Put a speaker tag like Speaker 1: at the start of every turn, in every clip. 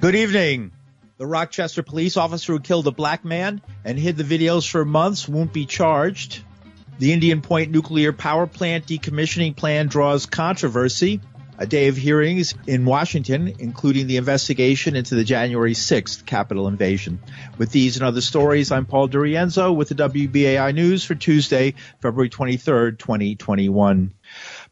Speaker 1: Good evening. The Rochester police officer who killed a black man and hid the videos for months won't be charged. The Indian Point nuclear power plant decommissioning plan draws controversy. A day of hearings in Washington, including the investigation into the January 6th Capitol invasion. With these and other stories, I'm Paul DiRienzo with the WBAI News for Tuesday, February 23rd, 2021.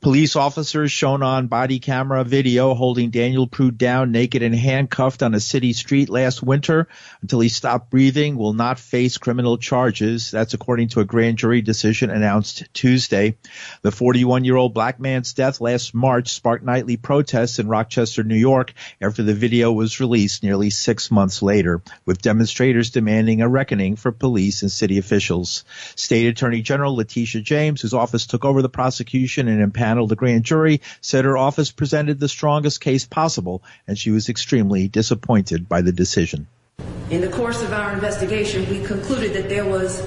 Speaker 1: Police officers shown on body camera video holding Daniel Prude down naked and handcuffed on a city street last winter until he stopped breathing will not face criminal charges. That's according to a grand jury decision announced Tuesday. The 41 year old black man's death last March sparked nightly protests in Rochester, New York after the video was released nearly six months later, with demonstrators demanding a reckoning for police and city officials. State Attorney General Letitia James, whose office took over the prosecution and impounded panel, the grand jury said her office presented the strongest case possible, and she was extremely disappointed by the decision.
Speaker 2: In the course of our investigation, we concluded that there was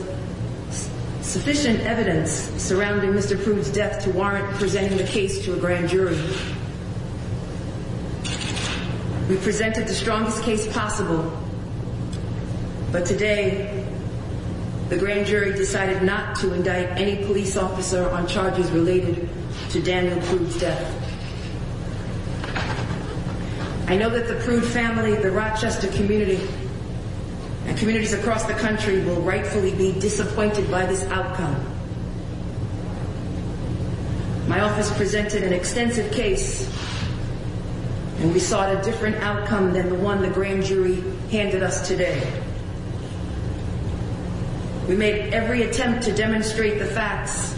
Speaker 2: sufficient evidence surrounding Mr. Prude's death to warrant presenting the case to a grand jury. We presented the strongest case possible, but today the grand jury decided not to indict any police officer on charges related to Daniel Prude's death. I know that the Prude family, the Rochester community, and communities across the country will rightfully be disappointed by this outcome. My office presented an extensive case, and we sought a different outcome than the one the grand jury handed us today. We made every attempt to demonstrate the facts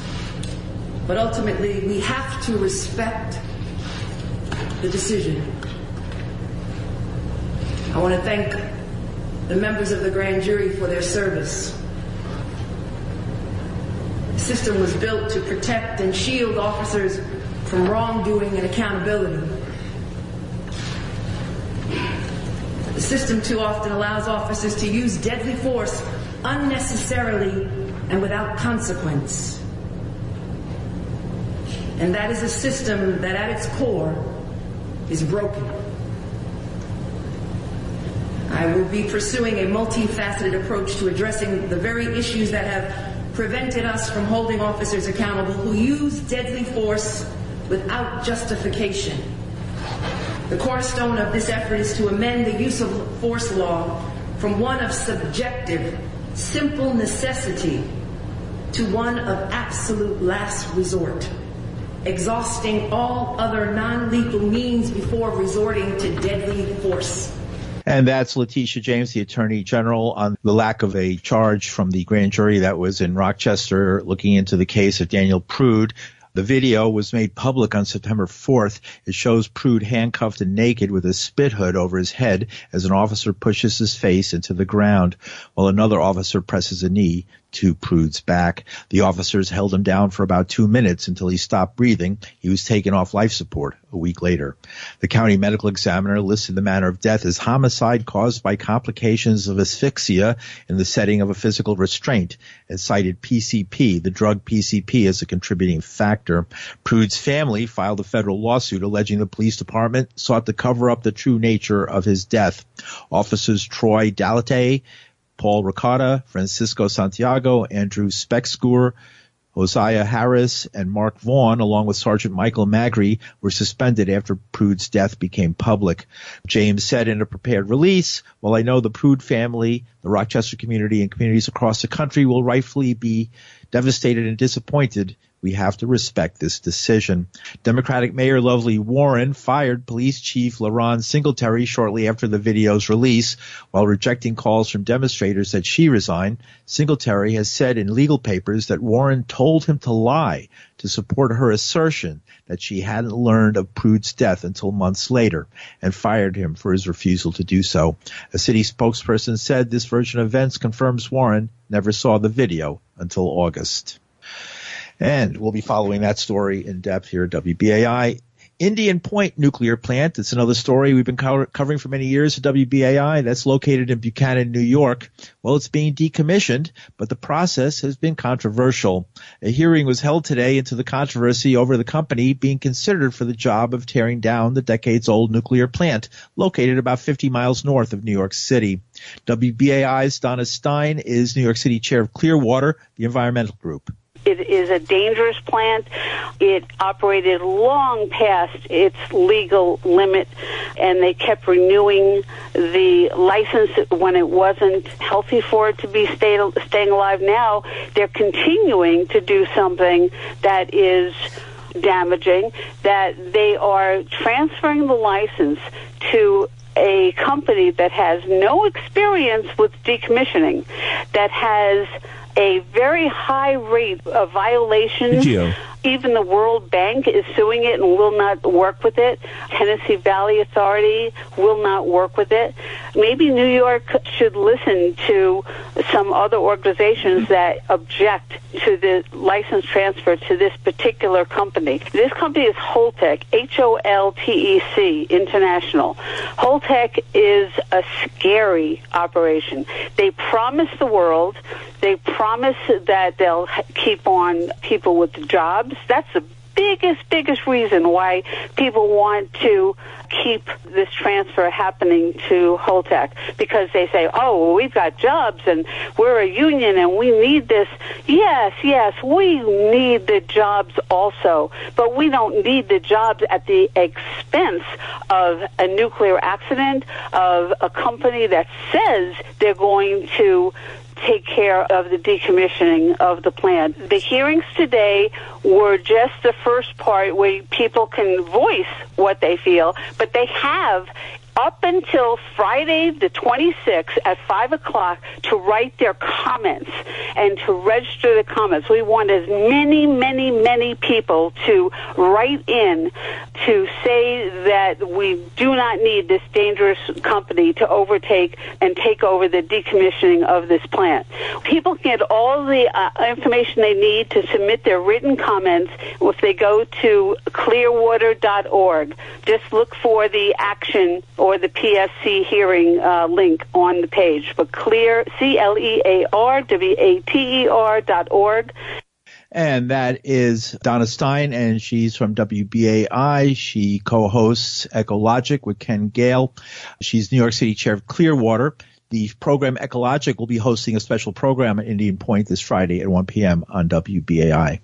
Speaker 2: but ultimately, we have to respect the decision. I want to thank the members of the grand jury for their service. The system was built to protect and shield officers from wrongdoing and accountability. The system too often allows officers to use deadly force unnecessarily and without consequence. And that is a system that at its core is broken. I will be pursuing a multifaceted approach to addressing the very issues that have prevented us from holding officers accountable who use deadly force without justification. The cornerstone of this effort is to amend the use of force law from one of subjective, simple necessity to one of absolute last resort exhausting all other non-lethal means before resorting to deadly force.
Speaker 1: And that's Letitia James, the Attorney General, on the lack of a charge from the grand jury that was in Rochester looking into the case of Daniel Prude. The video was made public on September 4th. It shows Prude handcuffed and naked with a spit hood over his head as an officer pushes his face into the ground while another officer presses a knee to Prude's back. The officers held him down for about two minutes until he stopped breathing. He was taken off life support a week later. The county medical examiner listed the manner of death as homicide caused by complications of asphyxia in the setting of a physical restraint and cited PCP, the drug PCP, as a contributing factor. Prude's family filed a federal lawsuit alleging the police department sought to cover up the true nature of his death. Officers Troy Dalate Paul Ricotta, Francisco Santiago, Andrew Specksgoor, Hosea Harris, and Mark Vaughn, along with Sergeant Michael Magri, were suspended after Prude's death became public. James said in a prepared release, while I know the Prude family, the Rochester community, and communities across the country will rightfully be devastated and disappointed we have to respect this decision. Democratic Mayor Lovely Warren fired Police Chief LaRon Singletary shortly after the video's release. While rejecting calls from demonstrators that she resign, Singletary has said in legal papers that Warren told him to lie to support her assertion that she hadn't learned of Prude's death until months later and fired him for his refusal to do so. A city spokesperson said this version of events confirms Warren never saw the video until August. And we'll be following that story in depth here at WBAI. Indian Point nuclear plant. It's another story we've been co- covering for many years at WBAI. That's located in Buchanan, New York. Well, it's being decommissioned, but the process has been controversial. A hearing was held today into the controversy over the company being considered for the job of tearing down the decades old nuclear plant located about 50 miles north of New York City. WBAI's Donna Stein is New York City chair of Clearwater, the environmental group.
Speaker 3: It is a dangerous plant. It operated long past its legal limit, and they kept renewing the license when it wasn't healthy for it to be stay, staying alive. Now they're continuing to do something that is damaging, that they are transferring the license to a company that has no experience with decommissioning, that has a very high rate of violations. Even the World Bank is suing it and will not work with it. Tennessee Valley Authority will not work with it. Maybe New York should listen to some other organizations that object to the license transfer to this particular company. This company is Holtec, H-O-L-T-E-C International. Holtec is a scary operation. They promise the world, they promise that they'll keep on people with jobs. That's the biggest, biggest reason why people want to keep this transfer happening to Holtec because they say, oh, well, we've got jobs and we're a union and we need this. Yes, yes, we need the jobs also, but we don't need the jobs at the expense of a nuclear accident, of a company that says they're going to take care of the decommissioning of the plant. The hearings today were just the first part where people can voice what they feel, but they have up until Friday the 26th at 5 o'clock to write their comments and to register the comments. We want as many, many, many people to write in to say that we do not need this dangerous company to overtake and take over the decommissioning of this plant. People can get all the uh, information they need to submit their written comments if they go to clearwater.org. Just look for the action or the PSC hearing uh, link on the page. But clear, C-L-E-A-R-W-A-T-E-R dot org.
Speaker 1: And that is Donna Stein, and she's from WBAI. She co-hosts Ecologic with Ken Gale. She's New York City chair of Clearwater. The program Ecologic will be hosting a special program at Indian Point this Friday at 1 p.m. on WBAI.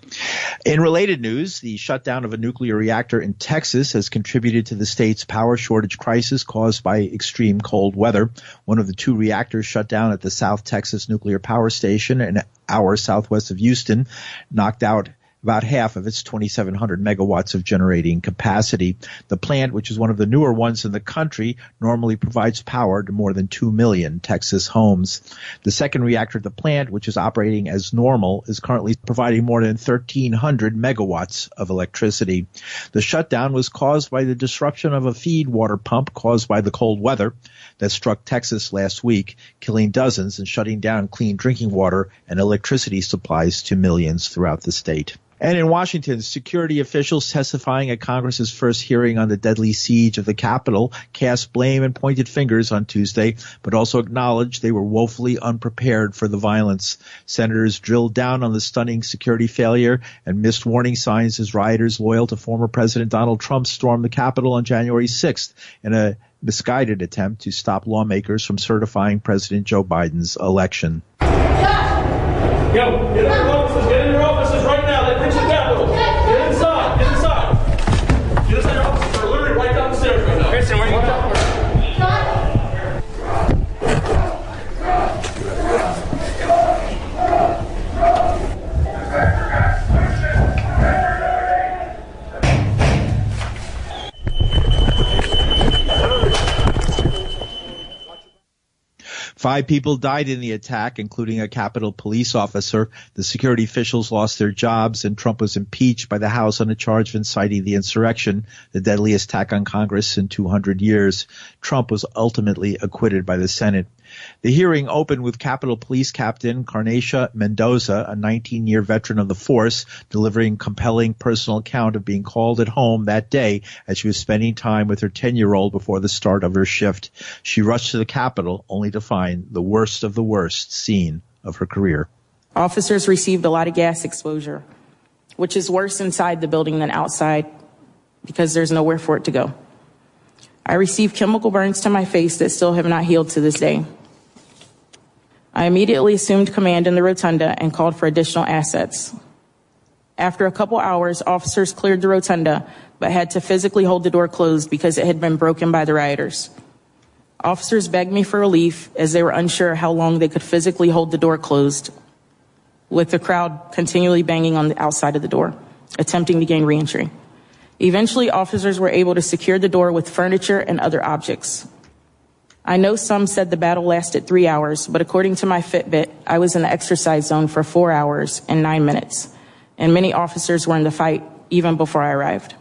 Speaker 1: In related news, the shutdown of a nuclear reactor in Texas has contributed to the state's power shortage crisis caused by extreme cold weather. One of the two reactors shut down at the South Texas Nuclear Power Station, an hour southwest of Houston, knocked out about half of its 2,700 megawatts of generating capacity. The plant, which is one of the newer ones in the country, normally provides power to more than 2 million Texas homes. The second reactor at the plant, which is operating as normal, is currently providing more than 1,300 megawatts of electricity. The shutdown was caused by the disruption of a feed water pump caused by the cold weather that struck Texas last week, killing dozens and shutting down clean drinking water and electricity supplies to millions throughout the state. And in Washington, security officials testifying at Congress's first hearing on the deadly siege of the Capitol cast blame and pointed fingers on Tuesday, but also acknowledged they were woefully unprepared for the violence. Senators drilled down on the stunning security failure and missed warning signs as rioters loyal to former President Donald Trump stormed the Capitol on January 6th in a misguided attempt to stop lawmakers from certifying President Joe Biden's election. Yo, Five people died in the attack, including a Capitol police officer. The security officials lost their jobs, and Trump was impeached by the House on a charge of inciting the insurrection, the deadliest attack on Congress in 200 years. Trump was ultimately acquitted by the Senate. The hearing opened with Capitol Police Captain Carneysha Mendoza, a 19-year veteran of the force, delivering compelling personal account of being called at home that day as she was spending time with her 10-year-old before the start of her shift. She rushed to the Capitol only to find the worst of the worst scene of her career.
Speaker 4: Officers received a lot of gas exposure, which is worse inside the building than outside because there's nowhere for it to go. I received chemical burns to my face that still have not healed to this day. I immediately assumed command in the rotunda and called for additional assets. After a couple hours, officers cleared the rotunda, but had to physically hold the door closed because it had been broken by the rioters. Officers begged me for relief as they were unsure how long they could physically hold the door closed, with the crowd continually banging on the outside of the door, attempting to gain reentry. Eventually, officers were able to secure the door with furniture and other objects. I know some said the battle lasted three hours, but according to my Fitbit, I was in the exercise zone for four hours and nine minutes, and many officers were in the fight even before I arrived.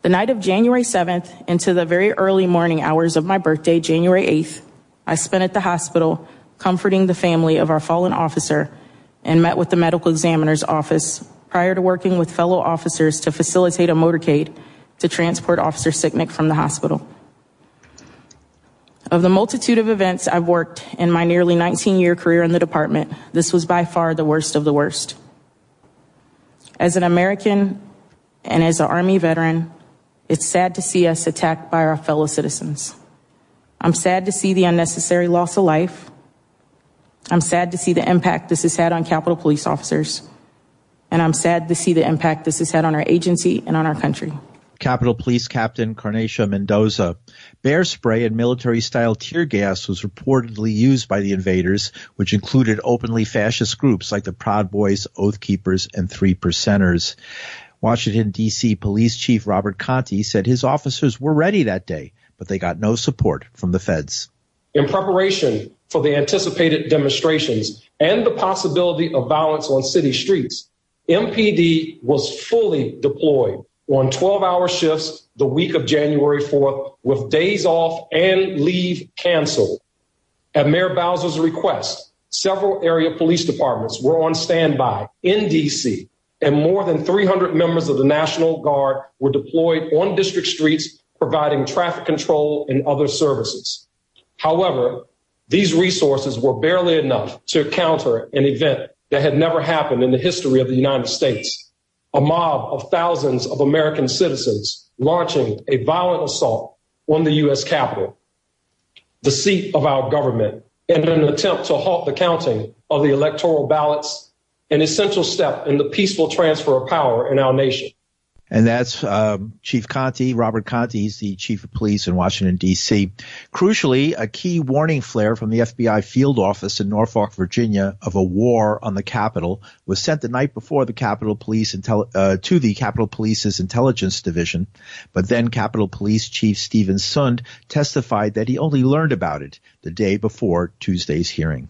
Speaker 4: The night of January 7th into the very early morning hours of my birthday, January 8th, I spent at the hospital comforting the family of our fallen officer and met with the medical examiner's office prior to working with fellow officers to facilitate a motorcade to transport Officer Sicknick from the hospital. Of the multitude of events I've worked in my nearly 19 year career in the department, this was by far the worst of the worst. As an American and as an Army veteran, it's sad to see us attacked by our fellow citizens. I'm sad to see the unnecessary loss of life. I'm sad to see the impact this has had on Capitol police officers and I'm sad to see the impact this has had on our agency and on our country.
Speaker 1: Capitol Police Captain Carneysha Mendoza. Bear spray and military style tear gas was reportedly used by the invaders, which included openly fascist groups like the Proud Boys, Oath Keepers, and Three Percenters. Washington DC Police Chief Robert Contee said his officers were ready that day, but they got no support from the feds.
Speaker 5: In preparation for the anticipated demonstrations and the possibility of violence on city streets, MPD was fully deployed on 12 hour shifts the week of January 4th with days off and leave canceled. At Mayor Bowser's request, several area police departments were on standby in DC and more than 300 members of the National Guard were deployed on district streets providing traffic control and other services. However, these resources were barely enough to counter an event that had never happened in the history of the United States. A mob of thousands of American citizens launching a violent assault on the U.S. Capitol, the seat of our government, in an attempt to halt the counting of the electoral ballots, an essential step in the peaceful transfer of power in our nation
Speaker 1: and that's um, Chief Contee, Robert Contee. He's the chief of police in Washington D.C. Crucially, a key warning flare from the FBI field office in Norfolk, Virginia, of a war on the Capitol was sent the night before the Capitol Police intel- uh, to the Capitol Police's intelligence division. But then Capitol Police Chief Steven Sund testified that he only learned about it the day before Tuesday's hearing.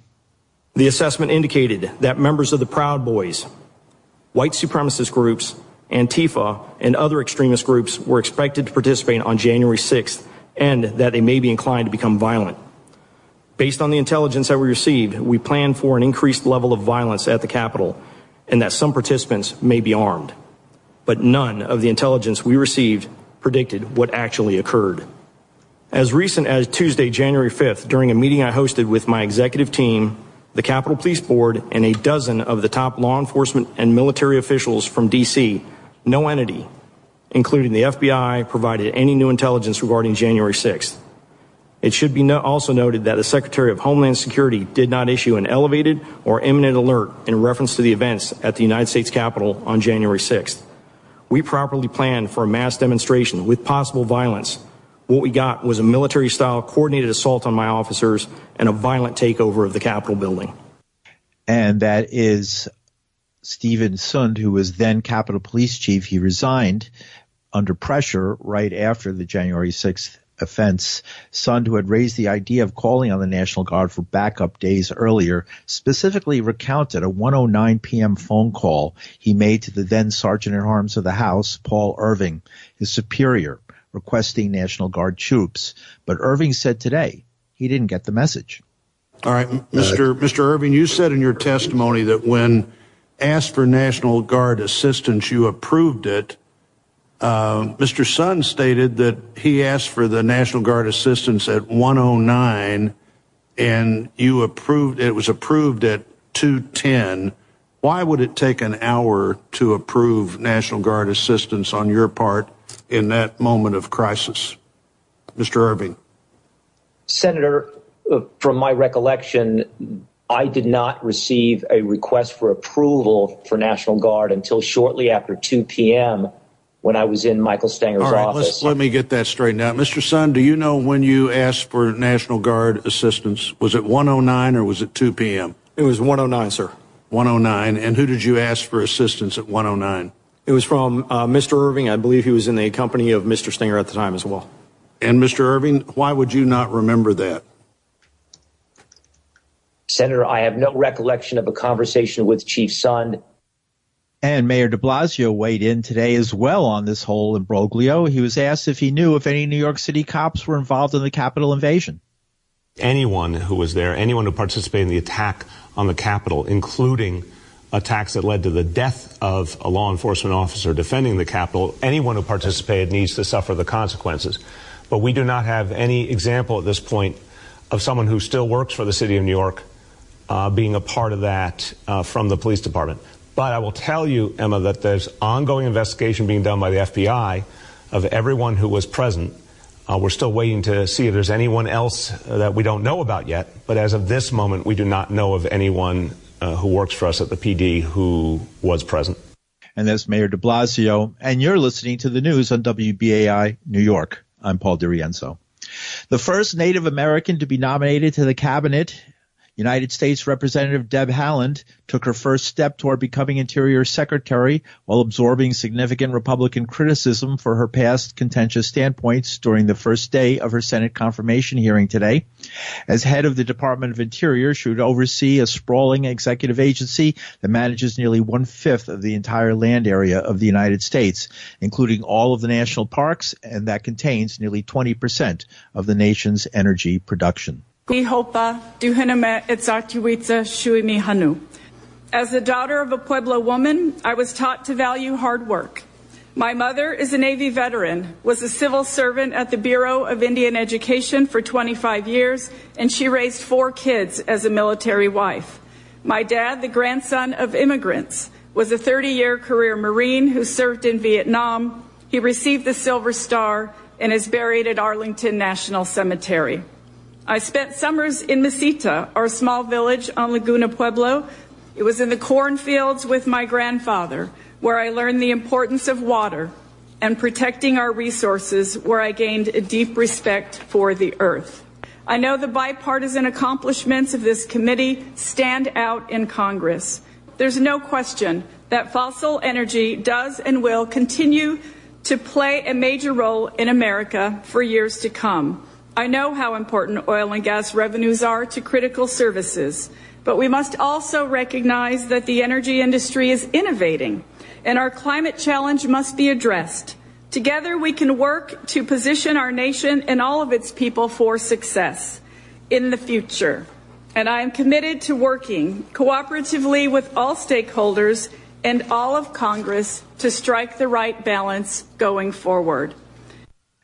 Speaker 6: The assessment indicated that members of the Proud Boys, white supremacist groups, Antifa, and other extremist groups were expected to participate on January 6th and that they may be inclined to become violent. Based on the intelligence that we received, we plan for an increased level of violence at the Capitol and that some participants may be armed. But none of the intelligence we received predicted what actually occurred. As recent as Tuesday, January 5th, during a meeting I hosted with my executive team, the Capitol Police Board, and a dozen of the top law enforcement and military officials from D.C., no entity, including the FBI, provided any new intelligence regarding January 6th. It should be also noted that the Secretary of Homeland Security did not issue an elevated or imminent alert in reference to the events at the United States Capitol on January 6th. We properly planned for a mass demonstration with possible violence. What we got was a military style coordinated assault on my officers and a violent takeover of the Capitol building.
Speaker 1: And that is Steven Sund, who was then Capitol Police Chief, he resigned under pressure right after the January 6th offense. Sund, who had raised the idea of calling on the National Guard for backup days earlier, specifically recounted a 109 p.m. phone call he made to the then Sergeant at Arms of the House, Paul Irving, his superior, requesting National Guard troops. But Irving said today he didn't get the message.
Speaker 7: All right, Mr. Uh, Mr. Irving, you said in your testimony that when asked for National Guard assistance, you approved it. Uh, Mr. Sund stated that he asked for the National Guard assistance at 109 and you approved it was approved at 210. Why would it take an hour to approve National Guard assistance on your part in that moment of crisis? Mr. Irving.
Speaker 8: Senator, uh, from my recollection, I did not receive a request for approval for National Guard until shortly after 2 p.m. when I was in Michael Stenger's
Speaker 7: All right,
Speaker 8: office.
Speaker 7: let me get that straightened out. Mr. Sund, do you know when you asked for National Guard assistance? Was it 109 or was it 2 p.m.?
Speaker 6: It was 109, sir.
Speaker 7: 109. And who did you ask for assistance at 109?
Speaker 6: It was from uh, Mr. Irving. I believe he was in the company of Mr. Stenger at the time as well.
Speaker 7: And Mr. Irving, why would you not remember that?
Speaker 8: Senator, I have no recollection of a conversation with Chief Sund.
Speaker 1: And Mayor de Blasio weighed in today as well on this whole imbroglio. He was asked if he knew if any New York City cops were involved in the Capitol invasion.
Speaker 9: Anyone who was there, anyone who participated in the attack on the Capitol, including attacks that led to the death of a law enforcement officer defending the Capitol, anyone who participated needs to suffer the consequences. But we do not have any example at this point of someone who still works for the city of New York uh, being a part of that uh, from the police department. But I will tell you, Emma, that there's ongoing investigation being done by the FBI of everyone who was present. Uh, we're still waiting to see if there's anyone else that we don't know about yet. But as of this moment, we do not know of anyone uh, who works for us at the PD who was present.
Speaker 1: And that's Mayor de Blasio. And you're listening to the news on WBAI New York. I'm Paul DiRienzo. The first Native American to be nominated to the cabinet United States Representative Deb Haaland took her first step toward becoming Interior Secretary while absorbing significant Republican criticism for her past contentious standpoints during the first day of her Senate confirmation hearing today. As head of the Department of Interior, she would oversee a sprawling executive agency that manages nearly one fifth of the entire land area of the United States, including all of the national parks, and that contains nearly 20% of the nation's energy production.
Speaker 10: As the daughter of a Pueblo woman, I was taught to value hard work. My mother is a Navy veteran, was a civil servant at the Bureau of Indian Education for 25 years, and she raised four kids as a military wife. My dad, the grandson of immigrants, was a 30 year career Marine who served in Vietnam. He received the Silver Star and is buried at Arlington National Cemetery. I spent summers in Mesita, our small village on Laguna Pueblo. It was in the cornfields with my grandfather, where I learned the importance of water and protecting our resources, where I gained a deep respect for the earth. I know the bipartisan accomplishments of this committee stand out in Congress. There's no question that fossil energy does and will continue to play a major role in America for years to come. I know how important oil and gas revenues are to critical services, but we must also recognize that the energy industry is innovating and our climate challenge must be addressed. Together we can work to position our nation and all of its people for success in the future. And I am committed to working cooperatively with all stakeholders and all of Congress to strike the right balance going forward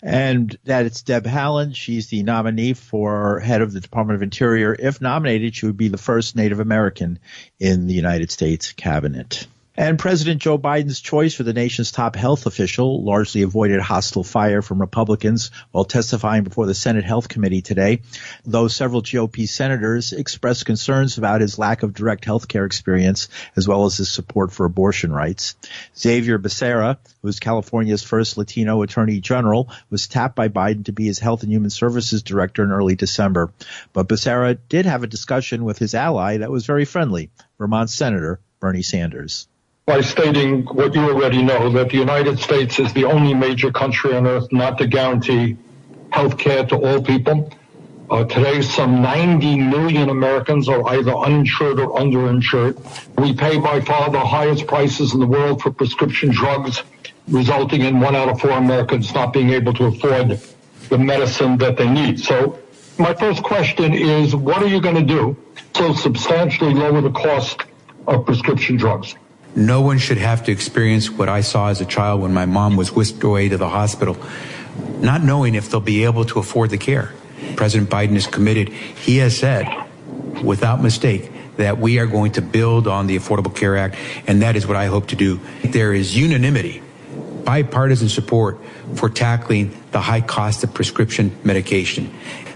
Speaker 1: and that it's Deb Haaland. She's the nominee for head of the Department of Interior. If nominated, she would be the first Native American in the United States cabinet. And President Joe Biden's choice for the nation's top health official largely avoided hostile fire from Republicans while testifying before the Senate Health Committee today, though several GOP senators expressed concerns about his lack of direct health care experience as well as his support for abortion rights. Xavier Becerra, who is California's first Latino attorney general, was tapped by Biden to be his health and human services director in early December. But Becerra did have a discussion with his ally that was very friendly, Vermont Senator Bernie Sanders
Speaker 11: by stating what you already know, that the United States is the only major country on earth not to guarantee health care to all people. Uh, today, some 90 million Americans are either uninsured or underinsured. We pay by far the highest prices in the world for prescription drugs, resulting in one out of four Americans not being able to afford the medicine that they need. So My first question is what are you going to do to substantially lower the cost of prescription drugs?
Speaker 12: No one should have to experience what I saw as a child when my mom was whisked away to the hospital, not knowing if they'll be able to afford the care. President Biden is committed. He has said, without mistake, that we are going to build on the Affordable Care Act, and that is what I hope to do. There is unanimity, bipartisan support for tackling the high cost of prescription medication.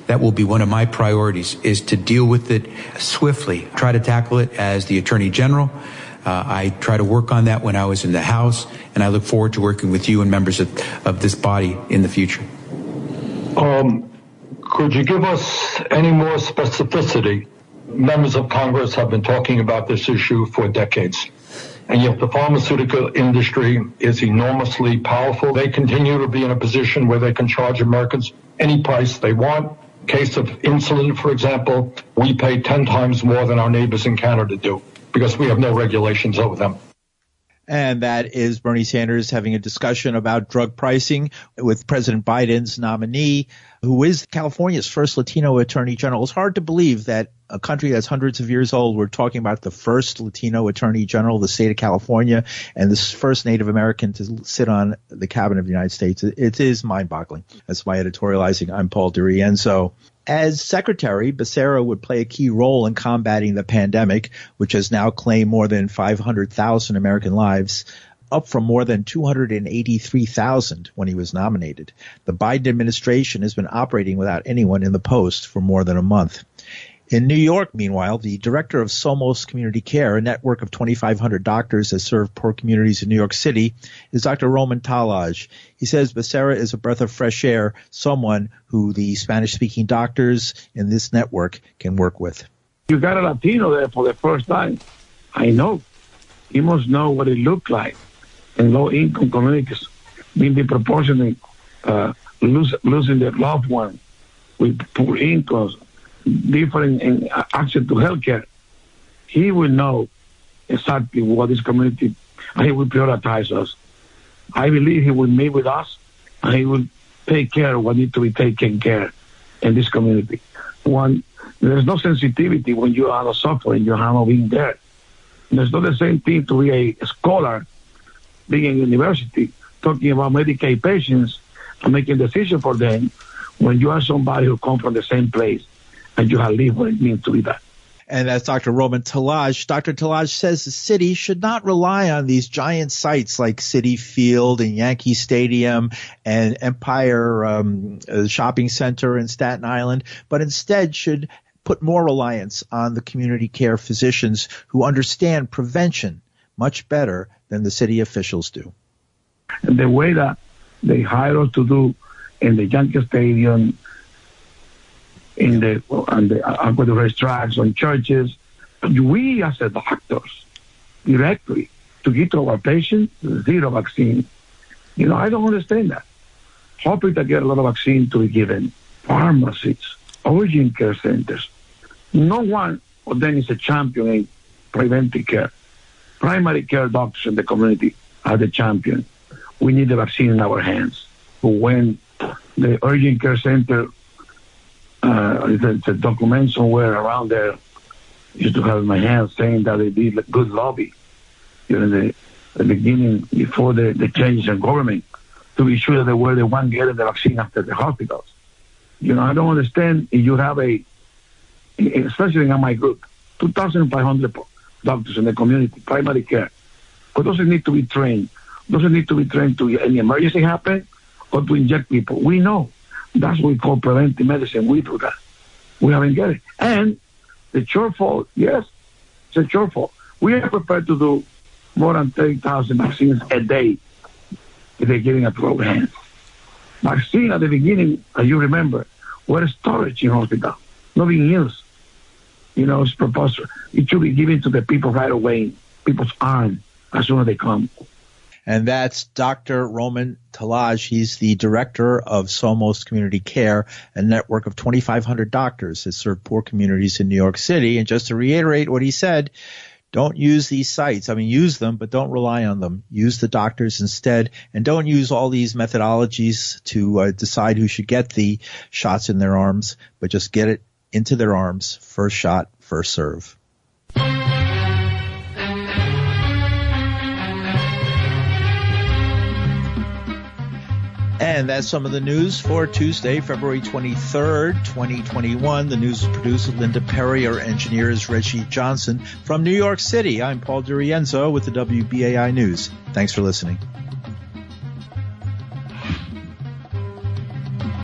Speaker 12: That will be one of my priorities is to deal with it swiftly, try to tackle it as the Attorney General. Uh, I try to work on that when I was in the House, and I look forward to working with you and members of, of this body in the future.
Speaker 11: Um, could you give us any more specificity? Members of Congress have been talking about this issue for decades. And yet the pharmaceutical industry is enormously powerful. They continue to be in a position where they can charge Americans any price they want. Case of insulin, for example, we pay 10 times more than our neighbors in Canada do because we have no regulations over them.
Speaker 1: And that is Bernie Sanders having a discussion about drug pricing with President Biden's nominee, who is California's first Latino attorney general. It's hard to believe that a country that's hundreds of years old, we're talking about the first Latino attorney general, the state of California, and the first Native American to sit on the cabinet of the United States. It is mind boggling. That's my editorializing. I'm Paul DiRienzo. As secretary, Becerra would play a key role in combating the pandemic, which has now claimed more than 500,000 American lives, up from more than 283,000 when he was nominated. The Biden administration has been operating without anyone in the post for more than a month. In New York, meanwhile, the director of Somos Community Care, a network of 2,500 doctors that serve poor communities in New York City, is Dr. Ramon Tallaj. He says Becerra is a breath of fresh air, someone who the Spanish-speaking doctors in this network can work with.
Speaker 13: You got a Latino there for the first time. I know. He must know what it looked like in low-income communities being disproportionately uh, lose, losing their loved one with poor incomes different in access to healthcare, he will know exactly what this community, and he will prioritize us. I believe he will meet with us, and he will take care of what needs to be taken care in this community. One, there's no sensitivity when you are suffering, you are not being there. It's not the same thing to be a scholar, being in university, talking about Medicaid patients and making decisions for them when you are somebody who comes from the same place and you have lived what it means to be that.
Speaker 1: And that's Dr. Ramon Tallaj. Dr. Tallaj says the city should not rely on these giant sites like Citi Field and Yankee Stadium and Empire um, uh, Shopping Center in Staten Island, but instead should put more reliance on the community care physicians who understand prevention much better than the city officials do.
Speaker 13: And the way that they hire us to do in the Yankee Stadium, in the on the aqueduct racetracks, on churches. We as the doctors directly to give to our patients zero vaccine. You know, I don't understand that. Hospital get a lot of vaccine to be given. Pharmacies, urgent care centers. No one of them is a champion in preventive care. Primary care doctors in the community are the champion. We need the vaccine in our hands. When the urgent care center uh, the, the document somewhere around there used to have in my hand saying that they did good lobby during the, the beginning before the, the changes in government to be sure that they were the one getting the vaccine after the hospitals. You know, I don't understand if you have a, especially in my group, 2,500 doctors in the community, primary care, but doesn't need to be trained, doesn't need to be trained to any emergency happen or to inject people. We know that's what we call preventive medicine. We do that. We haven't get it. And the shortfall, yes, it's a shortfall. We are prepared to do more than 30,000 vaccines a day if they're giving a 12 hands. Vaccine at the beginning, as you remember, were storage in hospital, not being used. You know, it's proposed. It should be given to the people right away, people's arm, as soon as they come
Speaker 1: and that's Dr. Ramon Tallaj. He's the director of Somos Community Care, a network of 2,500 doctors that serve poor communities in New York City. And just to reiterate what he said, Don't use these sites. I mean, use them, but don't rely on them. Use the doctors instead and don't use all these methodologies to uh, decide who should get the shots in their arms, but just get it into their arms. First shot, first serve. And that's some of the news for Tuesday, February 23rd, 2021. The news is produced with Linda Perry. Our engineer is Reggie Johnson. From New York City, I'm Paul DiRienzo with the WBAI News. Thanks for listening.